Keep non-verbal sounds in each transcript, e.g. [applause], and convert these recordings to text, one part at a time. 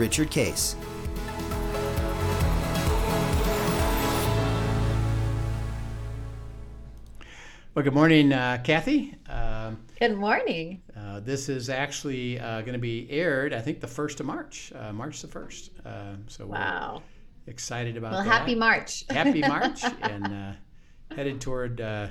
Richard Case. Well, good morning, uh, Kathy. Uh, Good morning. uh, this is actually uh, going to be aired, I think, the 1st of March, uh, March the 1st. Uh, so Wow. we're excited about Well, that. happy March. [laughs] Happy March and uh, headed toward uh,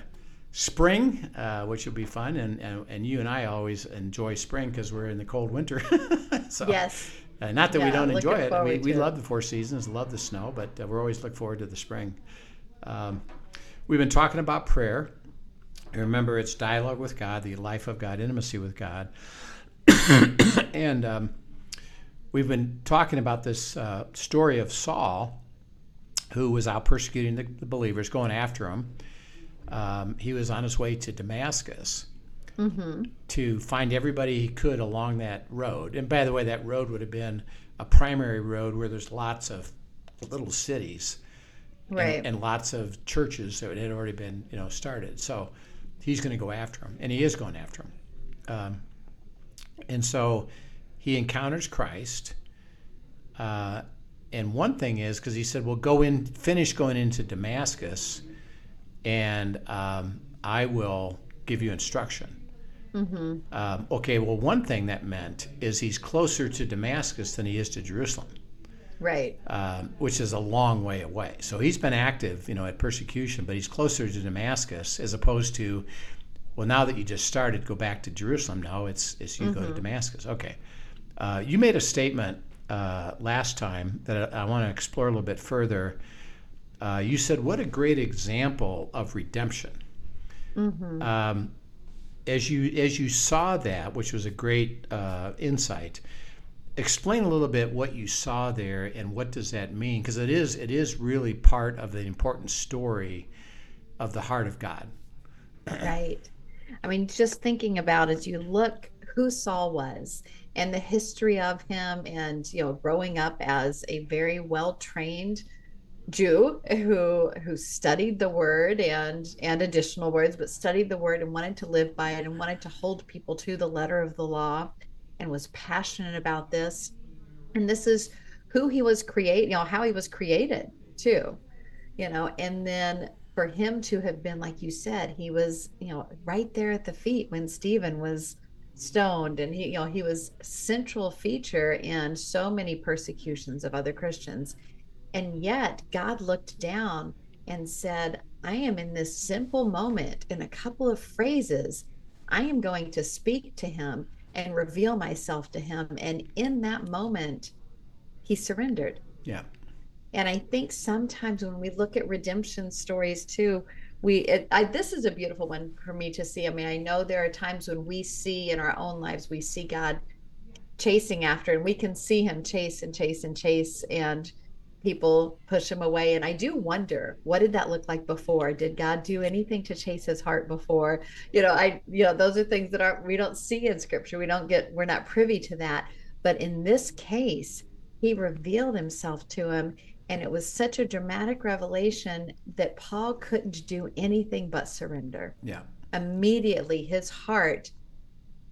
spring, uh, which will be fun. And, and, and you and I always enjoy spring because we're in the cold winter. [laughs] so, yes. Uh, not that we don't enjoy it. We love the four seasons, love the snow, but uh, we're always look forward to the spring. Um, we've been talking about prayer. And remember, it's dialogue with God, the life of God, intimacy with God. [coughs] and um, we've been talking about this uh, story of Saul, who was out persecuting the, the believers, going after them. Um, he was on his way to Damascus to find everybody he could along that road. And by the way, that road would have been a primary road where there's lots of little cities and- and, lots of churches that had already been you know started. So he's going to go after him, and he is going after him. Um, and so he encounters Christ. Uh, and one thing is because he said, "Well, go in, finish going into Damascus, and um, I will give you instruction." Um, okay, well, one thing that meant is he's closer to Damascus than he is to Jerusalem right. um, which is a long way away. So he's been active, you know, at persecution, but he's closer to Damascus as opposed to, well, now that you just started, go back to Jerusalem. No, it's, it's you go to Damascus. Okay. Uh, you made a statement uh, last time that I, I want to explore a little bit further. Uh, you said, "What a great example of redemption." Um, as you as you saw that, which was a great uh, insight, explain a little bit what you saw there and what does that mean because it is it is really part of the important story of the heart of God. Right. I mean, just thinking about as you look who Saul was and the history of him and, you know, growing up as a very well trained Jew who who studied the word and and additional words, but studied the word and wanted to live by it and wanted to hold people to the letter of the law and was passionate about this. And this is who he was created, you know, how he was created too. You know, and then for him to have been like you said, he was, you know, right there at the feet when Stephen was stoned and he you know he was central feature in so many persecutions of other Christians and yet God looked down and said, I am in this simple moment, in a couple of phrases, I am going to speak to him and reveal myself to him. And in that moment, he surrendered. Yeah. And I think sometimes when we look at redemption stories too, we it, I, this is a beautiful one for me to see. I mean, I know there are times when we see in our own lives we see God chasing after, and we can see Him chase and chase and chase, and people push Him away. And I do wonder, what did that look like before? Did God do anything to chase His heart before? You know, I you know those are things that aren't we don't see in Scripture. We don't get we're not privy to that. But in this case, He revealed Himself to him and it was such a dramatic revelation that Paul couldn't do anything but surrender. Yeah. Immediately, his heart,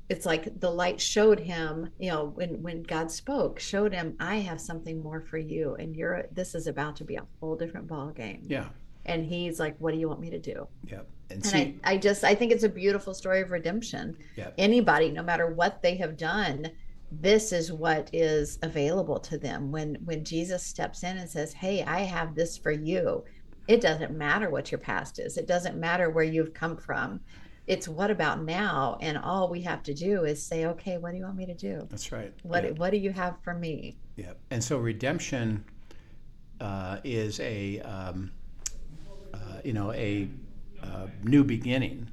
it's like the light showed him, you know, when, when God spoke, showed him, I have something more for you. And you're, this is about to be a whole different ball game. Yeah. And he's like, what do you want me to do? Yeah. And And see, I, I just, I think it's a beautiful story of redemption. Yeah. Anybody, no matter what they have done, this is what is available to them when when jesus steps in and says hey i have this for you it doesn't matter what your past is it doesn't matter where you've come from it's what about now and all we have to do is say okay what do you want me to do that's right. what yeah. what do you have for me Yeah, and so redemption uh, is a um, uh, you know a uh, new beginning,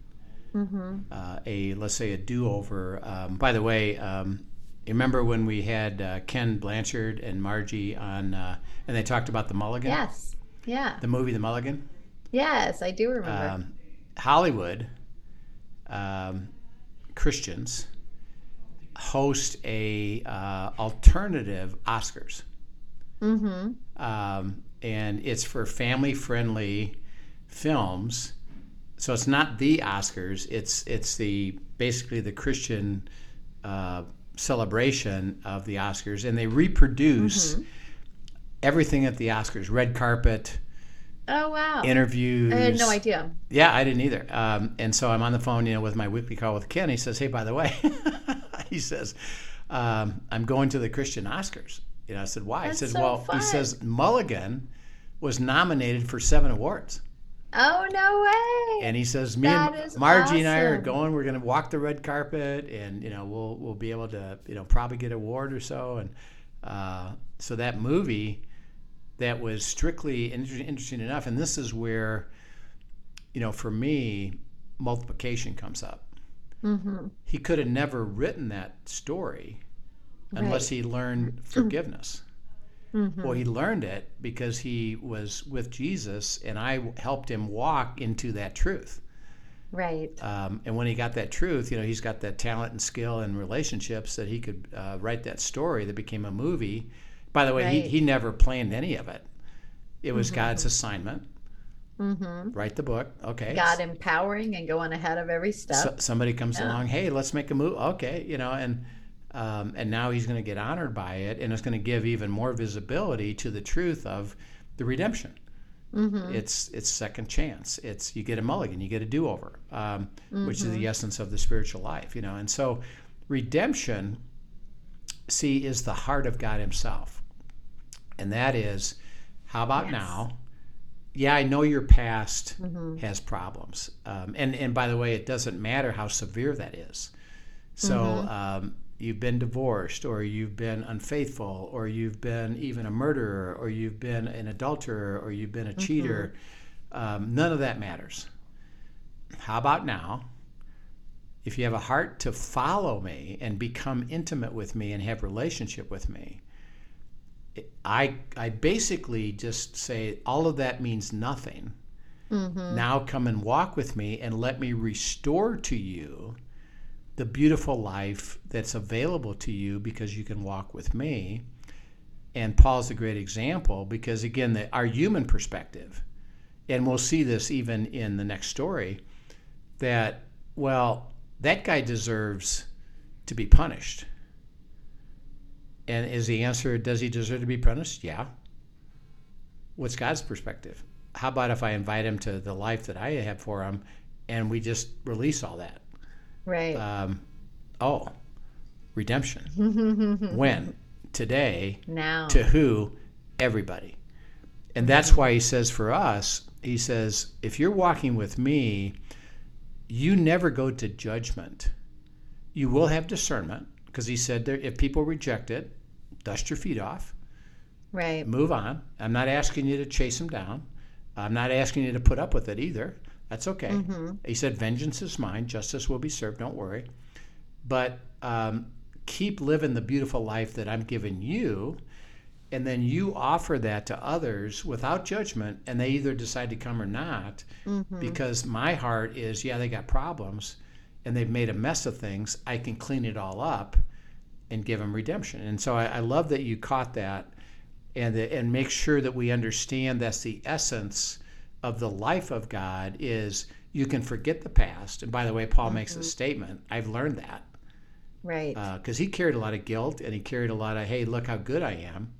uh, a let's say a do over. Um, by the way, um, remember when we had uh, Ken Blanchard and Margie on, uh, and they talked about the Mulligan? Yes. Yeah. The movie The Mulligan? Yes, I do remember. Um, Hollywood um, Christians host a uh, alternative Oscars. mm-hmm. um, and it's for family-friendly films. So it's not the Oscars. It's it's the basically the Christian uh, celebration of the Oscars, and they reproduce everything at the Oscars: red carpet, Oh wow. interviews. I had no idea. Yeah, I didn't either. Um, and so I'm on the phone, you know, with my weekly call with Ken. He says, "Hey, by the way," [laughs] he says, um, "I'm going to the Christian Oscars." You know, I said, "Why?" That's he said, so "Well," fun. he says, "Mulligan was nominated for seven awards." Oh no way. And he says, "Me That and Margie and I are going. We're going to walk the red carpet, and you know, we'll we'll be able to, you know, probably get an award or so." And uh, so that movie, that was strictly inter- interesting enough. And this is where, you know, for me, multiplication comes up. mm-hmm. He could have never written that story unless he learned forgiveness. Mm-hmm. Well, he learned it because he was with Jesus, and I helped him walk into that truth. Right. Um, and when he got that truth, you know, he's got that talent and skill and relationships that he could uh, write that story that became a movie. By the way, he, Right. he never planned any of it. It was God's assignment. Mm-hmm. Write the book. Okay. God empowering and going ahead of every step. So, somebody comes Yeah. along, hey, let's make a move. Okay, you know, and um, and now he's going to get honored by it, and it's going to give even more visibility to the truth of the redemption. mm-hmm. It's it's second chance. It's you get a mulligan, you get a do over, um, which Mm-hmm. is the essence of the spiritual life, you know. And so, redemption, see, is the heart of God Himself, and that is, how about Yes. now? Yeah, I know your past Mm-hmm. has problems, um, and and by the way, it doesn't matter how severe that is. So. Mm-hmm. Um, You've been divorced, or you've been unfaithful, or you've been even a murderer, or you've been an adulterer, or you've been a cheater. Um, none of that matters. How about now? If you have a heart to follow me and become intimate with me and have relationship with me, I I basically just say all of that means nothing. Mm-hmm. Now come and walk with me and let me restore to you the beautiful life that's available to you because you can walk with me. And Paul's a great example because again, the, our human perspective, and we'll see this even in the next story, that well, that guy deserves to be punished. And is the answer, does he deserve to be punished? Yeah. What's God's perspective? How about if I invite him to the life that I have for him and we just release all that? Right. Um, oh, redemption. [laughs] when? Today. now. To who? Everybody. And that's why he says for us, he says, if you're walking with me, you never go to judgment. You will have discernment because he said there, if people reject it, dust your feet off, right. move on. I'm not asking you to chase them down. I'm not asking you to put up with it either. That's okay. Mm-hmm. He said, Vengeance is mine, justice will be served, don't worry. But um, keep living the beautiful life that I'm giving you. And then you offer that to others without judgment, and they either decide to come or not. Mm-hmm. Because my heart is, yeah, they got problems and they've made a mess of things. I can clean it all up and give them redemption. And so I, I love that you caught that and, the, and make sure that we understand that's the essence of the life of God is you can forget the past. And by the way, Paul makes a statement. I've learned that Right. because he carried a lot of guilt and he carried a lot of, hey, look how good I am.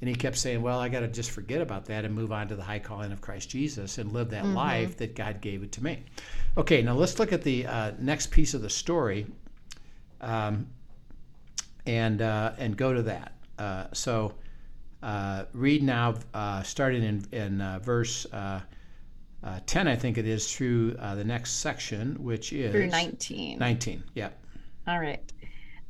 And he kept saying, well, I got to just forget about that and move on to the high calling of Christ Jesus and live that life that God gave it to me. Okay, now let's look at the uh, next piece of the story um, and, uh, and go to that. Uh, so uh, read now, uh, starting in, in uh, verse uh, uh, 10, I think it is, through uh, the next section, which is Through 19. 19. Yeah. All right.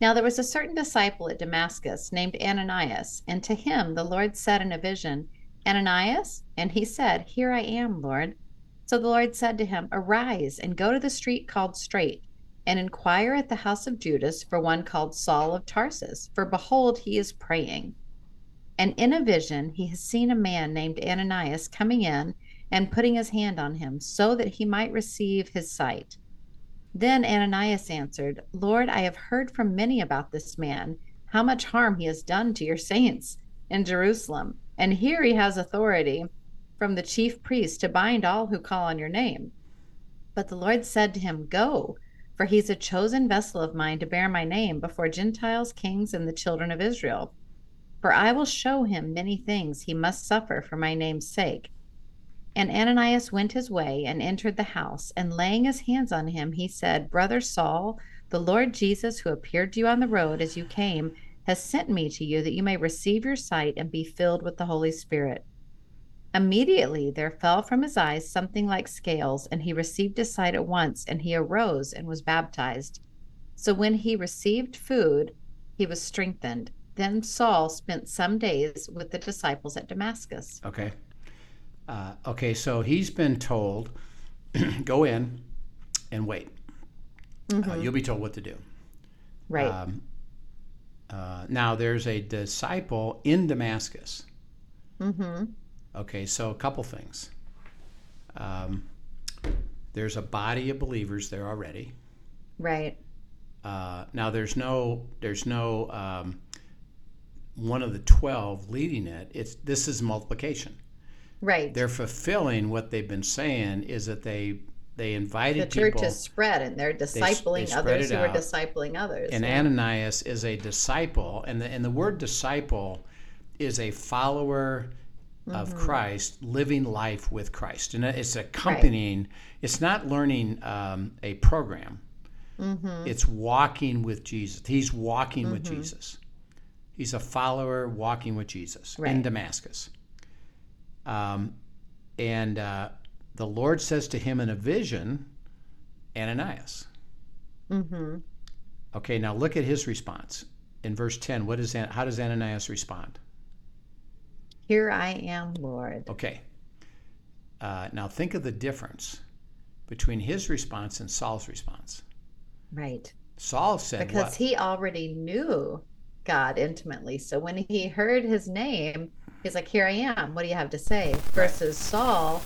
Now there was a certain disciple at Damascus named Ananias, and to him the Lord said in a vision, Ananias? And he said, Here I am, Lord. So the Lord said to him, Arise and go to the street called Straight, and inquire at the house of Judas for one called Saul of Tarsus, for behold, he is praying. And in a vision, he has seen a man named Ananias coming in and putting his hand on him, so that he might receive his sight. Then Ananias answered, Lord, I have heard from many about this man, how much harm he has done to your saints in Jerusalem. And here he has authority from the chief priest to bind all who call on your name. But the Lord said to him, Go, for he's a chosen vessel of mine to bear my name before Gentiles, kings, and the children of Israel. For I will show him many things he must suffer for my name's sake. And Ananias went his way and entered the house, and laying his hands on him, he said, Brother Saul, the Lord Jesus, who appeared to you on the road as you came, has sent me to you that you may receive your sight and be filled with the Holy Spirit. Immediately there fell from his eyes something like scales, and he received his sight at once, and he arose and was baptized. So when he received food, he was strengthened. Then Saul spent some days with the disciples at Damascus. Okay. Uh, okay, so he's been told, [clears throat] go in and wait. Uh, you'll be told what to do. Right. Um, uh, now, there's a disciple in Damascus. mm-hmm. Okay, so a couple things. Um, there's a body of believers there already. Right. Uh, now, there's no, there's no um, one of the twelve leading it. It's this is multiplication. Right. They're fulfilling what they've been saying is that they they invited the church people. is spread and they're discipling they, spread others who are discipling others. and yeah. Ananias is a disciple, and the and the word disciple is a follower of Christ, living life with Christ, and it's accompanying. It's not learning um, a program. It's walking with Jesus. He's walking with Jesus. He's a follower walking with Jesus in Damascus. Um, and uh, the Lord says to him in a vision, Ananias. mm-hmm. Okay, now look at his response in verse ten. What is how does Ananias respond? Here I am, Lord. Okay, uh, now think of the difference between his response and Saul's response. Right. Saul said Because what? he already knew God intimately. So when he heard his name, he's like, Here I am. What do you have to say? Versus Saul,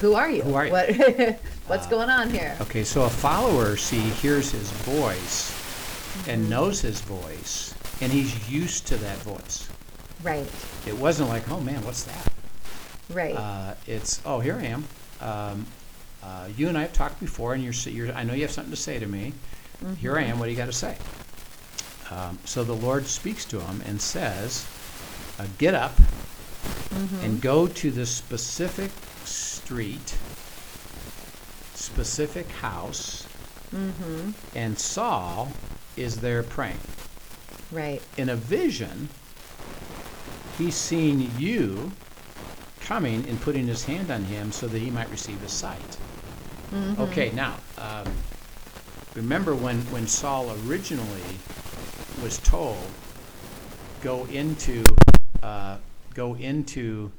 who are you? Who are you? What [laughs] what's going on here? Okay, so a follower, see, hears his voice and knows his voice, and he's used to that voice. Right. It wasn't like, oh man, what's that? Right. Uh, it's, oh, here I am. Um, uh, you and I have talked before, and you're, you're, I know you have something to say to me. Here I am. What do you got to say? Um, so the Lord speaks to him and says, uh, Get up and go to the specific street, specific house, mm-hmm. and Saul is there praying. Right. In a vision, he's seen you coming and putting his hand on him so that he might receive his sight. Okay, now, um, remember when, when Saul originally was told, go into, uh, go into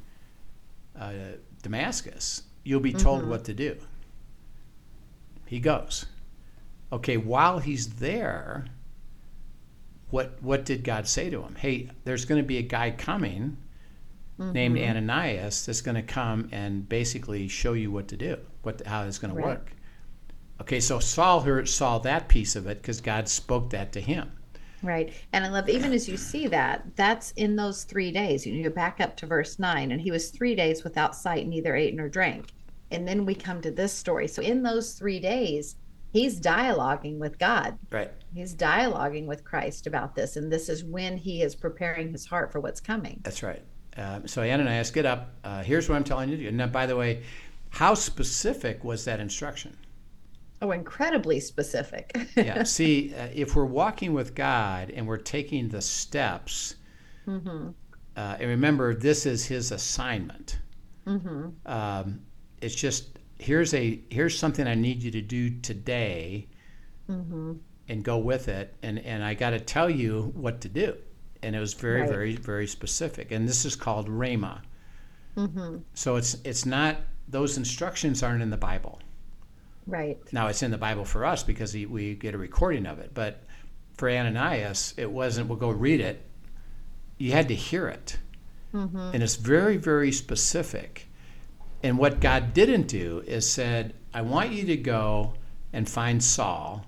uh, Damascus, you'll be told what to do. He goes. Okay, while he's there, what what did God say to him? Hey, there's going to be a guy coming mm-hmm. named Ananias that's going to come and basically show you what to do, what how it's going to Right. work. Okay, so Saul heard saw that piece of it because God spoke that to him. Right. And I love, even as you see that, that's in those three days. You, you back up to verse nine, and he was three days without sight, neither ate nor drank. And then we come to this story. So in those three days, he's dialoguing with God. Right. He's dialoguing with Christ about this. And this is when he is preparing his heart for what's coming. That's right. Um, so Ananias, get up. Uh, here's what I'm telling you to do. And now, by the way, how specific was that instruction? Oh, incredibly specific. yeah. [laughs] See, uh, if we're walking with God and we're taking the steps, mm-hmm. uh, and remember, this is His assignment. Mm-hmm. Um, it's just here's a here's something I need you to do today, Mm-hmm. and go with it. And and I got to tell you what to do. And it was very Right. very very specific. And this is called Rhema. Mm-hmm. So it's it's not those instructions aren't in the Bible. Right. Now it's in the Bible for us because he, we get a recording of it. But for Ananias, it wasn't, we'll go read it. You had to hear it. Mm-hmm. And it's very, very specific. And what God didn't do is said, I want you to go and find Saul.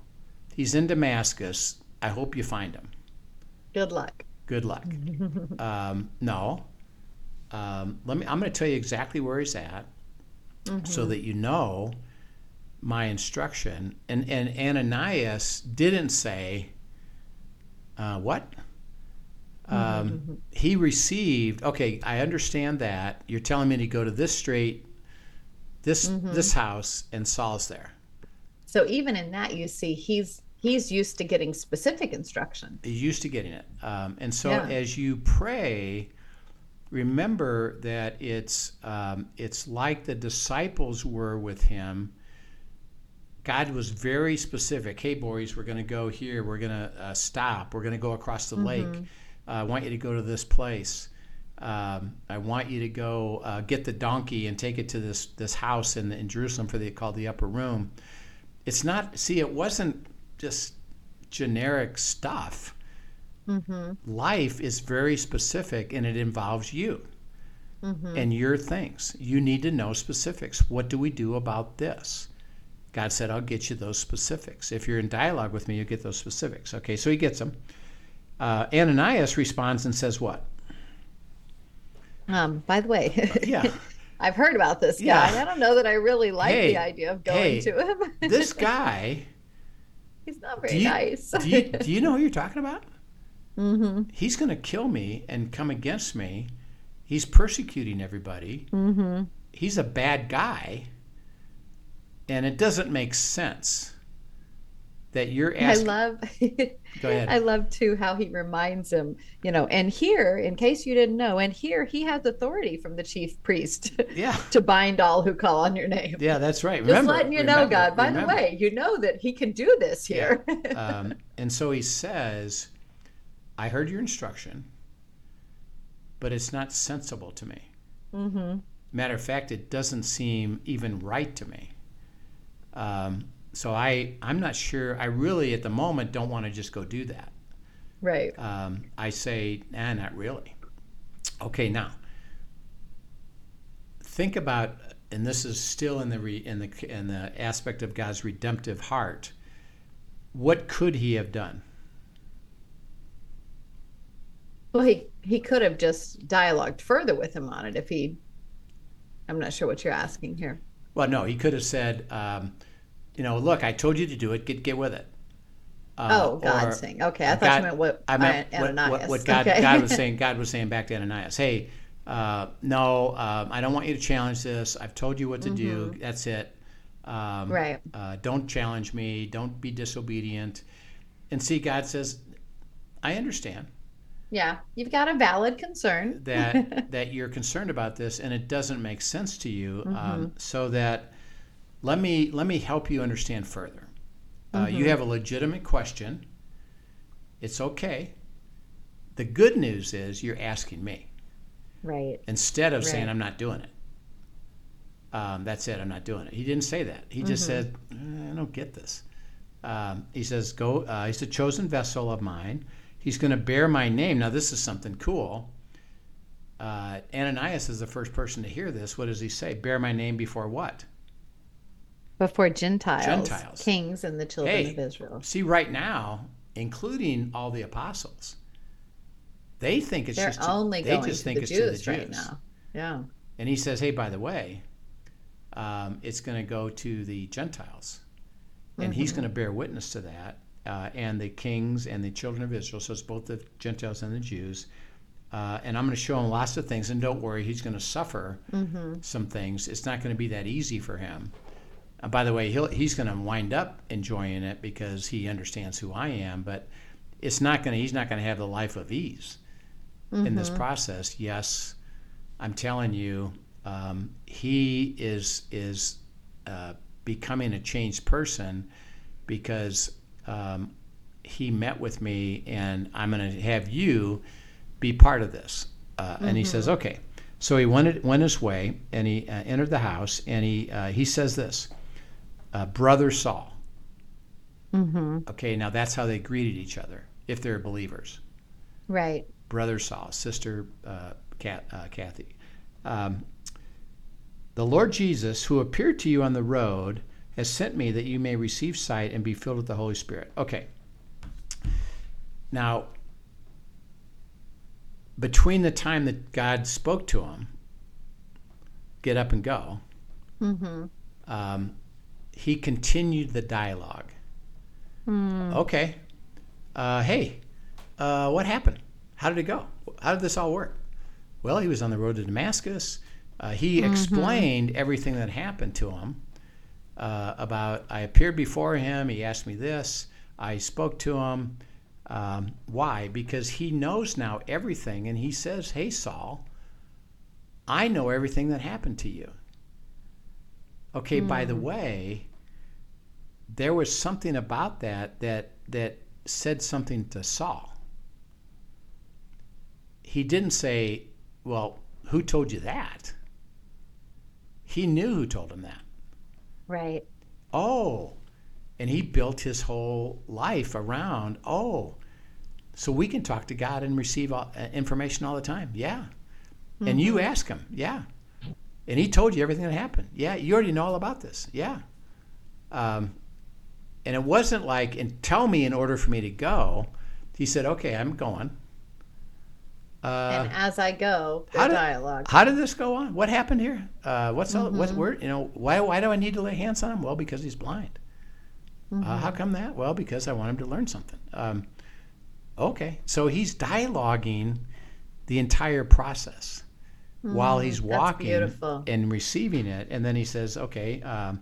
He's in Damascus. I hope you find him. Good luck. Good luck. [laughs] um, no. Um, let me. I'm going to tell you exactly where he's at, so that you know my instruction. And and Ananias didn't say, uh, "What." Um, he received. Okay, I understand that. You're telling me to go to this street, this this house, and Saul's there. So even in that, you see, he's he's used to getting specific instruction. He's used to getting it. Um, and so Yeah. as you pray, remember that it's um, it's like the disciples were with him. God was very specific. Hey, boys, we're going to go here. We're going to uh, stop. We're going to go across the lake. I want you to go to this place. Um, I want you to go uh, get the donkey and take it to this this house in, in Jerusalem for the called the upper room. It's not. See, it wasn't just generic stuff. Life is very specific and it involves you and your things. You need to know specifics. What do we do about this? God said, I'll get you those specifics. If you're in dialogue with me, you get those specifics. Okay, so he gets them. Uh, Ananias responds and says, What? Um, by the way, Yeah, [laughs] I've heard about this guy. Yeah. I don't know that I really like Hey, the idea of going hey, to him. [laughs] this guy, he's not do very you, nice. do, you, do you know who you're talking about? mm-hmm. He's going to kill me and come against me. He's persecuting everybody. Mm-hmm. He's a bad guy. And it doesn't make sense that you're asking. I love [laughs] Go ahead. I love too how he reminds him, you know, and here, in case you didn't know, and here he has authority from the chief priest [laughs] yeah. to bind all who call on your name. Yeah, that's right. Just Remember, letting you know, God. By remember. the way, you know that he can do this Yeah. here. [laughs] um, and so he says, I heard your instruction, but it's not sensible to me. mm-hmm. Matter of fact, it doesn't seem even right to me. Um, so I, I'm not sure. I really, at the moment, don't want to just go do that. Right. Um, I say, nah, not really. Okay, now think about, and this is still in the re, in the in the aspect of God's redemptive heart. What could He have done? Well, he he could have just dialogued further with him on it if he. I'm not sure what you're asking here. Well, no, He could have said, um, you know, look, I told you to do it. Get get with it. Uh, oh, God's saying. Okay, I thought God- you meant what I meant what, Ananias. what, what God, okay. God was [laughs] saying. God was saying back to Ananias, "Hey, uh, no, um, I don't want you to challenge this. I've told you what to do. That's it. Um, Mm-hmm. Right. Uh, don't challenge me. Don't be disobedient." And see, God says, "I understand Yeah, you've got a valid concern. that [laughs] that you're concerned about this, and it doesn't make sense to you. Um, so that let me let me help you understand further. Uh, You have a legitimate question. It's okay. The good news is you're asking me right. instead of saying I'm not doing it. Um, that's it. I'm not doing it. He didn't say that. He just said, "Eh, I don't get this. Um, he says, "Go." Uh, he's a chosen vessel of mine. He's going to bear my name. Now, this is something cool. Uh, Ananias is the first person to hear this. What does he say? Bear my name before what? Before Gentiles, Gentiles. kings, and the children Hey. of Israel. See, right now, including all the apostles, they think it's They're just to- only they going just to think the it's Jews, to the right now. Yeah. And he says, hey, by the way, um, it's going to go to the Gentiles. And he's going to bear witness to that. Uh, and the kings and the children of Israel. So it's both the Gentiles and the Jews. Uh, and I'm going to show him lots of things. And don't worry, he's going to suffer some things. It's not going to be that easy for him. Uh, by the way, he'll, he's going to wind up enjoying it because he understands who I am. But it's not going to. He's not going to have the life of ease in this process. Yes, I'm telling you, um, he is is uh, becoming a changed person because um, he met with me, and I'm going to have you be part of this. Uh, And he says, okay. So he went went his way, and he uh, entered the house, and he uh, he says this. Uh, brother Saul. Mm-hmm. Okay, now that's how they greeted each other if they're believers. Right. Brother Saul, sister uh, Kat, uh, Kathy. Um, the Lord Jesus, who appeared to you on the road, has sent me that you may receive sight and be filled with the Holy Spirit. Okay. Now, between the time that God spoke to him, get up and go, Mm-hmm. um, he continued the dialogue. Mm. Okay. Uh, hey, uh, what happened? How did it go? How did this all work? Well, he was on the road to Damascus. Uh, he Mm-hmm. explained everything that happened to him uh, about I appeared before him. He asked me this. I spoke to him. Um, why? Because he knows now everything, and he says, "Hey, Saul, I know everything that happened to you." Okay. By the way, there was something about that that that said something to Saul. He didn't say, "Well, who told you that?" He knew who told him that. Right. Oh, and he built his whole life around, oh, so we can talk to God and receive all, uh, information all the time. Yeah. And you ask him. Yeah. And he told you everything that happened. Yeah. You already know all about this. Yeah. Um, and it wasn't like, and tell me in order for me to go. He said, okay, I'm going. Uh, and as I go, the how did- dialogue. how did this go on? What happened here? Uh, what's all, what's where? You know, why why do I need to lay hands on him? Well, because he's blind. Uh, how come that? Well, because I want him to learn something. Um, okay, so he's dialoguing the entire process while he's Mm, walking and receiving it, and then he says, "Okay, um,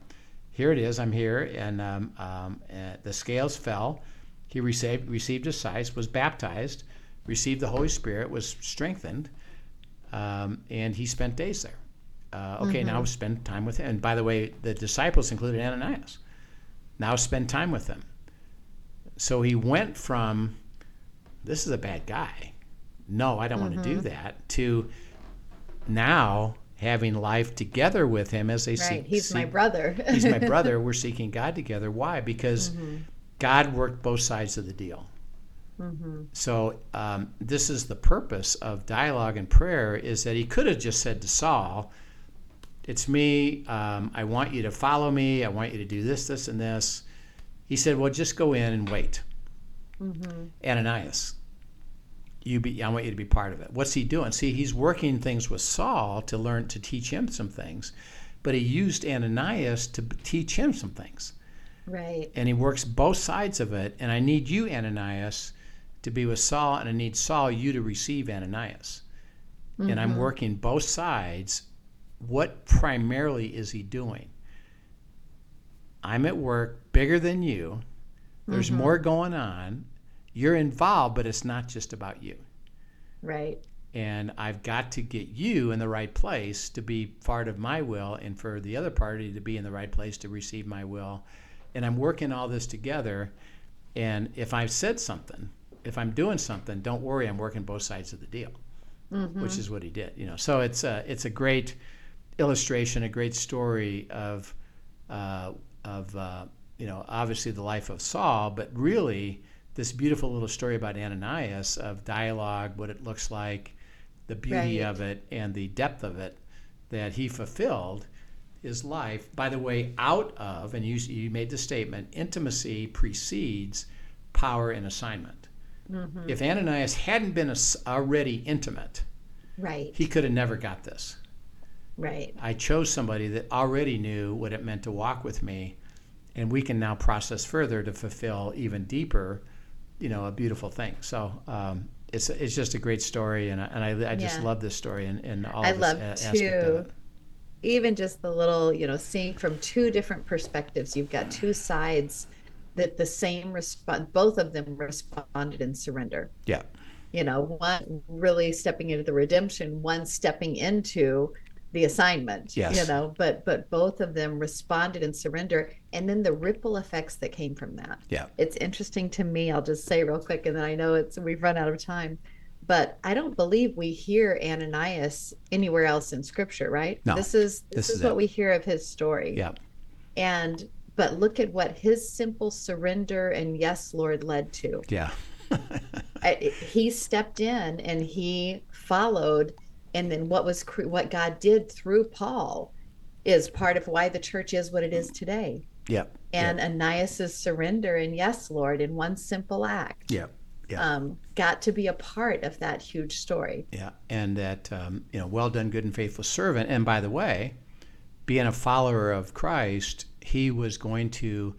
here it is. I'm here." And um, um, uh, the scales fell. He received received his sight, was baptized, received the Holy Spirit, was strengthened, um, and he spent days there. Uh, okay, now spend time with him. And by the way, the disciples included Ananias. Now spend time with them. So he went from, this is a bad guy. No, I don't want to do that, to now having life together with him as they right. seek. He's my brother. [laughs] He's my [laughs] brother. We're seeking God together. Why? Because God worked both sides of the deal. So um, this is the purpose of dialogue and prayer: is that he could have just said to Saul, "It's me. Um, I want you to follow me. I want you to do this, this, and this." He said, "Well, just go in and wait." Ananias, you be. I want you to be part of it. What's he doing? See, he's working things with Saul to learn to teach him some things, but he used Ananias to teach him some things right. and he works both sides of it. And I need you, Ananias, to be with Saul, and I need Saul, you to receive Ananias. And I'm mm-hmm. working both sides. What primarily is he doing? I'm at work bigger than you. There's mm-hmm. more going on. You're involved, but it's not just about you. Right. And I've got to get you in the right place to be part of my will, and for the other party to be in the right place to receive my will. And I'm working all this together. And if I've said something, if I'm doing something, don't worry, I'm working both sides of the deal, which is what he did. You know, so it's a it's a great illustration, a great story of uh, of uh, you know obviously the life of Saul, but really this beautiful little story about Ananias of dialogue, what it looks like, the beauty Right. of it, and the depth of it that he fulfilled his life. By the way, out of and you you made the statement, intimacy precedes power and assignment. Mm-hmm. If Ananias hadn't been already intimate, Right. he could have never got this. Right. I chose somebody that already knew what it meant to walk with me, and we can now process further to fulfill even deeper, you know, a beautiful thing. So um, it's it's just a great story, and I, and I, I just Yeah. love this story and, and all I love a- too. it. Even just the little, you know, seeing from two different perspectives. You've got two sides that the same respond. Both of them responded in surrender. Yeah, you know one really stepping into the redemption one stepping into the assignment Yes. you know but but both of them responded in surrender and then the ripple effects that came from that. Yeah, it's interesting to me i'll just say real quick and then i know it's we've run out of time but i don't believe we hear ananias anywhere else in scripture right? No, this is this, this is, is what we hear of his story. Yeah, and but look at what his simple surrender and yes, Lord, led to. Yeah. [laughs] I, he stepped in and he followed, and then what was what God did through Paul is part of why the church is what it is today. Yep. And yep. Ananias's surrender and yes, Lord, in one simple act. Yep. Yeah. Um, got to be a part of that huge story. Yeah, and that um, you know, well done, good and faithful servant. And by the way, being a follower of Christ, he was going to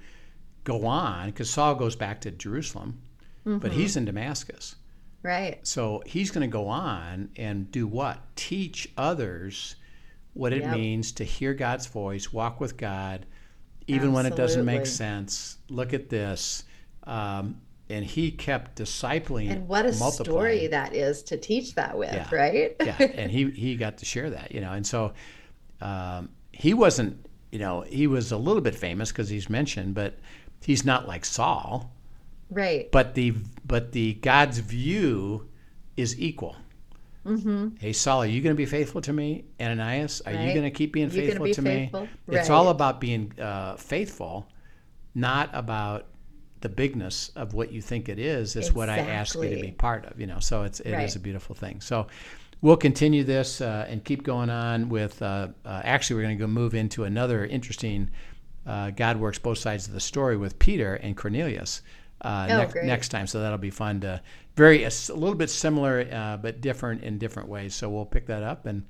go on because Saul goes back to Jerusalem, mm-hmm. but he's in Damascus. Right. So he's going to go on and do what? Teach others what it yep. means to hear God's voice, walk with God, even Absolutely. when it doesn't make sense. Look at this. Um, and he kept discipling and what a story that is to teach that with yeah. right yeah [laughs] and he he got to share that you know and so um, he wasn't you know he was a little bit famous because he's mentioned but he's not like saul right but the but the god's view is equal mm-hmm. hey saul are you going to be faithful to me ananias are right. you going to keep being faithful be to faithful? me right. it's all about being uh, faithful not about the bigness of what you think it is It's exactly. what I ask you to be part of. You know, so it's it right. is a beautiful thing. So we'll continue this uh, and keep going on with. Uh, uh, actually, we're going to go move into another interesting. Uh, God works both sides of the story with Peter and Cornelius uh, oh, next, next time. So that'll be fun to very a, a little bit similar uh, but different in different ways. So we'll pick that up and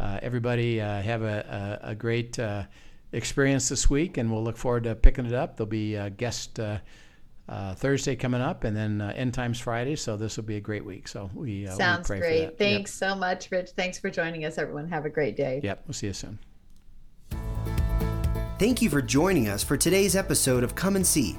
everybody have a, a, a great experience this week, and we'll look forward to picking it up. There'll be a guest uh, uh, Thursday coming up, and then uh, End Times Friday. So this will be a great week. So we uh, sounds we great. Thanks yep. so much, Rich. Thanks for joining us, everyone. Have a great day. Yep. We'll see you soon. Thank you for joining us for today's episode of Come and See,